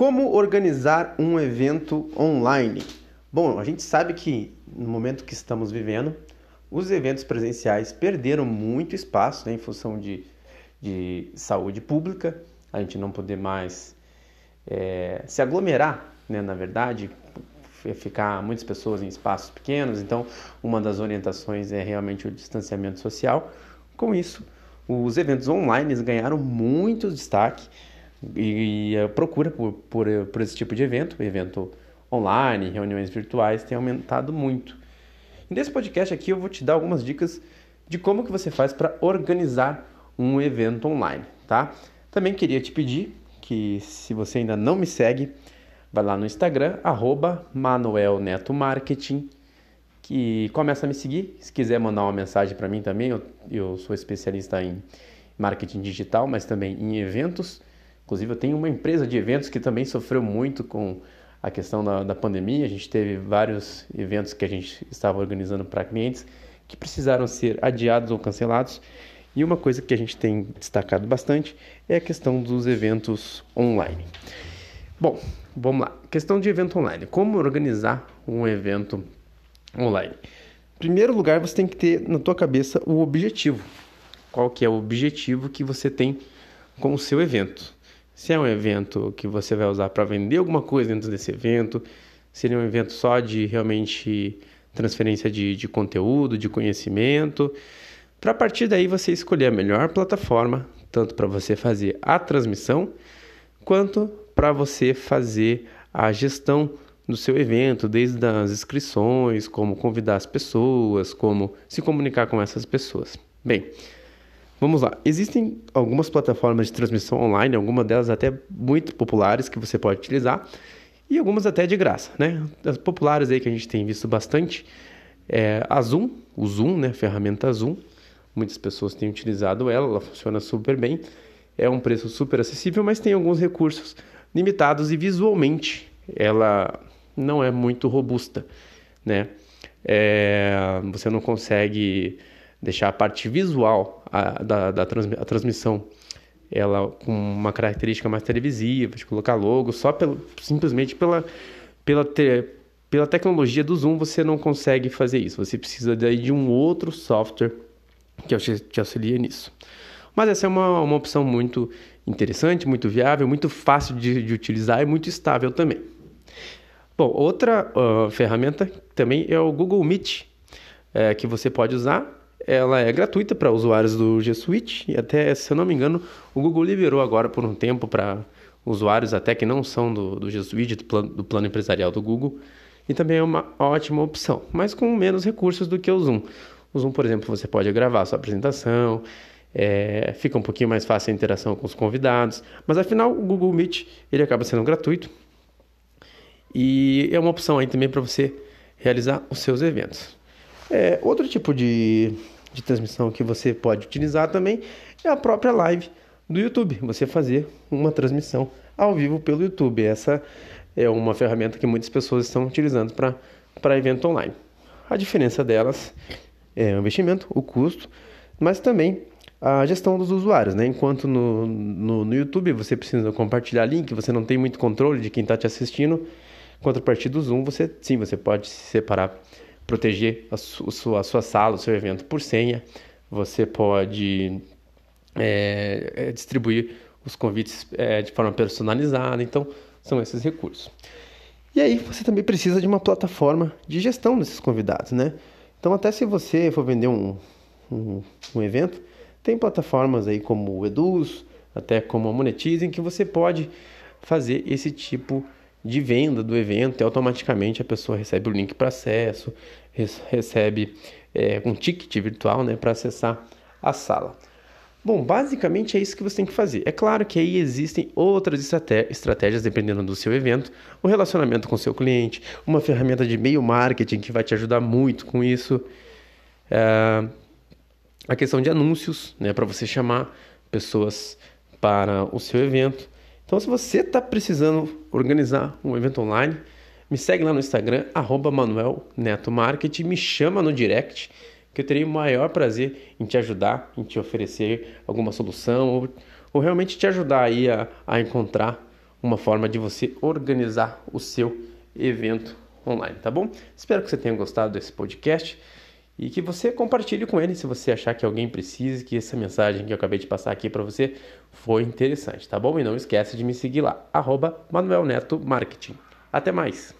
Como organizar um evento online? Bom, a gente sabe que no momento que estamos vivendo, os eventos presenciais perderam muito espaço né, em função de, de saúde pública, a gente não poder mais é, se aglomerar, né, na verdade, ficar muitas pessoas em espaços pequenos, então uma das orientações é realmente o distanciamento social. Com isso, os eventos online ganharam muito destaque e a procura por, por, por esse tipo de evento, evento online, reuniões virtuais, tem aumentado muito. Nesse podcast aqui eu vou te dar algumas dicas de como que você faz para organizar um evento online, tá? Também queria te pedir que se você ainda não me segue, vai lá no Instagram, arroba Manuel Neto Marketing, que começa a me seguir. Se quiser mandar uma mensagem para mim também, eu, eu sou especialista em marketing digital, mas também em eventos. Inclusive, eu tenho uma empresa de eventos que também sofreu muito com a questão da, da pandemia. A gente teve vários eventos que a gente estava organizando para clientes que precisaram ser adiados ou cancelados. E uma coisa que a gente tem destacado bastante é a questão dos eventos online. Bom, vamos lá. Questão de evento online. Como organizar um evento online? Em primeiro lugar, você tem que ter na tua cabeça o objetivo. Qual que é o objetivo que você tem com o seu evento? Se é um evento que você vai usar para vender alguma coisa dentro desse evento, seria um evento só de realmente transferência de, de conteúdo, de conhecimento, para partir daí você escolher a melhor plataforma, tanto para você fazer a transmissão, quanto para você fazer a gestão do seu evento, desde as inscrições, como convidar as pessoas, como se comunicar com essas pessoas. Bem, vamos lá. Existem algumas plataformas de transmissão online, algumas delas até muito populares que você pode utilizar e algumas até de graça, né? As populares aí que a gente tem visto bastante é a Zoom, o Zoom, né? A ferramenta Zoom Muitas pessoas têm utilizado ela, ela funciona super bem. É um preço super acessível, mas tem alguns recursos limitados e visualmente ela não é muito robusta, né? É, você não consegue deixar a parte visual a, da, da a transmissão ela com uma característica mais televisiva, de colocar logo, só pelo, simplesmente pela, pela, te, pela tecnologia do Zoom você não consegue fazer isso. Você precisa daí de um outro software que te auxilia nisso. Mas essa é uma, uma opção muito interessante, muito viável, muito fácil de, de utilizar e muito estável também. Bom, outra uh, ferramenta também é o Google Meet, é, que você pode usar. Ela é gratuita para usuários do G Suite e até, se eu não me engano, o Google liberou agora por um tempo para usuários até que não são do, do G Suite, do plano, do plano empresarial do Google. E também é uma ótima opção, mas com menos recursos do que o Zoom. O Zoom, por exemplo, você pode gravar sua apresentação, é, fica um pouquinho mais fácil a interação com os convidados, mas afinal o Google Meet ele acaba sendo gratuito e é uma opção aí também para você realizar os seus eventos. É, outro tipo de, de transmissão que você pode utilizar também é a própria live do YouTube, você fazer uma transmissão ao vivo pelo YouTube. Essa é uma ferramenta que muitas pessoas estão utilizando para evento online. A diferença delas é, o investimento, o custo, mas também a gestão dos usuários, né? Enquanto no, no, no, YouTube você precisa compartilhar link, você não tem muito controle de quem está te assistindo, enquanto a partir do Zoom você sim, você pode se separar, proteger a, sua, a sua sala, o seu evento por senha, você pode é, é, distribuir os convites é, de forma personalizada, então são esses recursos. E aí você também precisa de uma plataforma de gestão desses convidados, né? Então, até se você for vender um, um, um evento, tem plataformas aí como o Eduz, até como a Monetize, em que você pode fazer esse tipo de venda do evento e automaticamente a pessoa recebe o link para acesso, recebe é, um ticket virtual né, para acessar a sala. Bom, basicamente é isso que você tem que fazer. É claro que aí existem outras estratégias dependendo do seu evento, o relacionamento com o seu cliente, uma ferramenta de e-mail marketing que vai te ajudar muito com isso, é, a questão de anúncios, né, para você chamar pessoas para o seu evento. Então, se você está precisando organizar um evento online, me segue lá no Instagram, arroba Manuel Neto Marketing, me chama no direct que eu terei o maior prazer em te ajudar, em te oferecer alguma solução ou, ou realmente te ajudar aí a, a encontrar uma forma de você organizar o seu evento online, tá bom? Espero que você tenha gostado desse podcast e que você compartilhe com ele se você achar que alguém precise, que essa mensagem que eu acabei de passar aqui para você foi interessante, tá bom? E não esquece de me seguir lá, arroba Manuel Neto Marketing. Até mais!